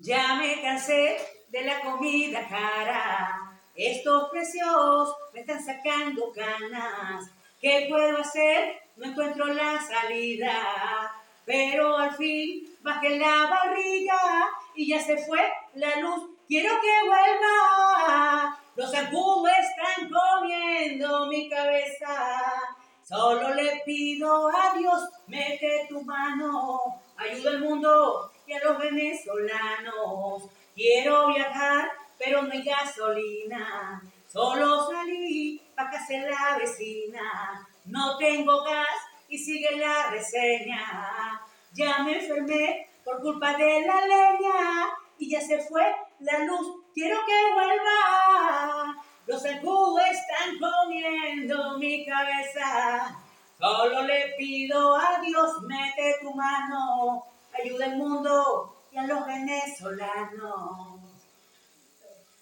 Ya me cansé de la comida cara. Estos precios me están sacando ganas. ¿Qué puedo hacer? No encuentro la salida. Pero al fin bajé la barriga y ya se fue la luz. Quiero que vuelva. Los zancudos están comiendo mi cabeza. Solo le pido a Dios, mete tu mano, ayuda al mundo y a los venezolanos. Quiero viajar, pero no hay gasolina. Solo salí para casa la vecina. No tengo gas y sigue la reseña. Ya me enfermé por culpa de la leña y ya se fue la luz. Quiero que vuelva. Los zancudos están comiendo mi cabeza. Solo le pido a Dios, mete tu mano, ayuda al mundo y a los venezolanos.